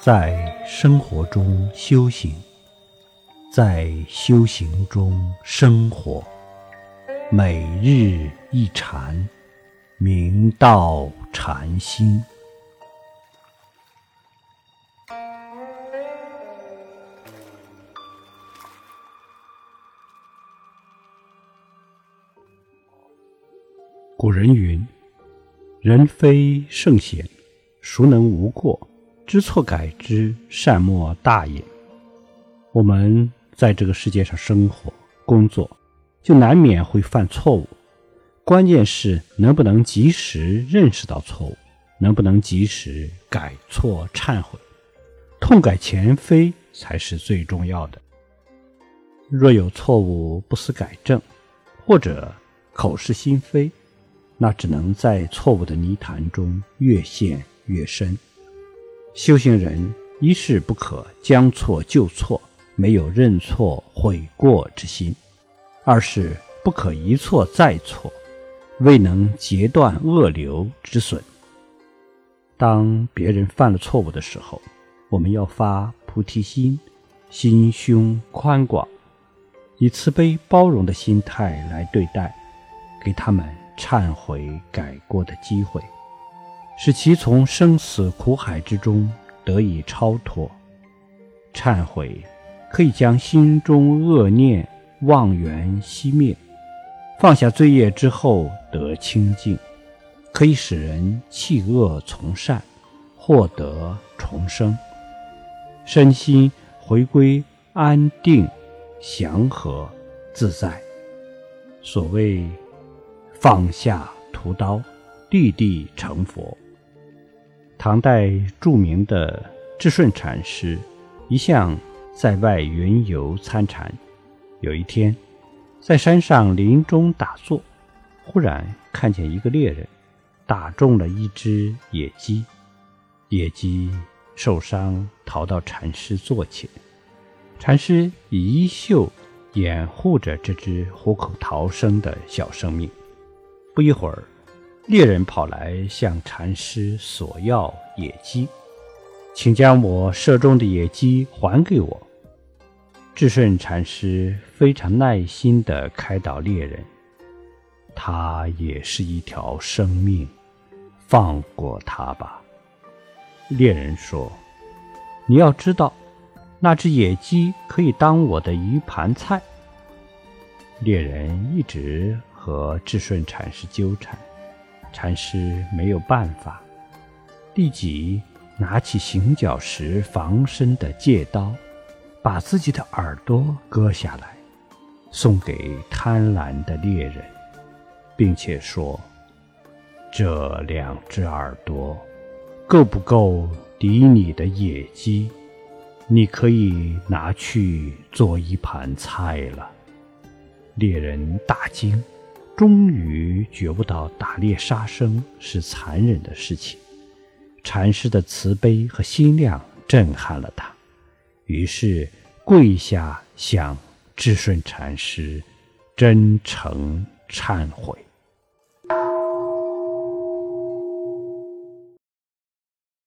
在生活中修行，在修行中生活，每日一禅，明道禅心。古人云：“人非圣贤，孰能无过？知错改之，善莫大也。”我们在这个世界上生活、工作，就难免会犯错误。关键是能不能及时认识到错误，能不能及时改错忏悔，痛改前非才是最重要的。若有错误不思改正，或者口是心非，那只能在错误的泥潭中越陷越深。修行人一是不可将错就错，没有认错悔过之心；二是不可一错再错，未能截断恶流之损。当别人犯了错误的时候，我们要发菩提心，心胸宽广，以慈悲包容的心态来对待，给他们。忏悔改过的机会，使其从生死苦海之中得以超脱。忏悔可以将心中恶念妄缘熄灭，放下罪业之后得清净，可以使人弃恶从善，获得重生，身心回归安定、祥和、自在。所谓。放下屠刀，立地成佛。唐代著名的智顺禅师一向在外云游参禅。有一天，在山上林中打坐，忽然看见一个猎人打中了一只野鸡，野鸡受伤逃到禅师座前，禅师以衣袖掩护着这只虎口逃生的小生命。不一会儿，猎人跑来向禅师索要野鸡，请将我射中的野鸡还给我。智顺禅师非常耐心地开导猎人：“他也是一条生命，放过他吧。”猎人说：“你要知道，那只野鸡可以当我的一盘菜。”猎人一直。和智顺禅师纠缠，禅师没有办法，立即拿起行脚时防身的戒刀，把自己的耳朵割下来，送给贪婪的猎人，并且说：“这两只耳朵够不够抵你的野鸡？你可以拿去做一盘菜了。”猎人大惊。终于觉悟到打猎杀生是残忍的事情，禅师的慈悲和心量震撼了他，于是跪下向智顺禅师真诚忏悔。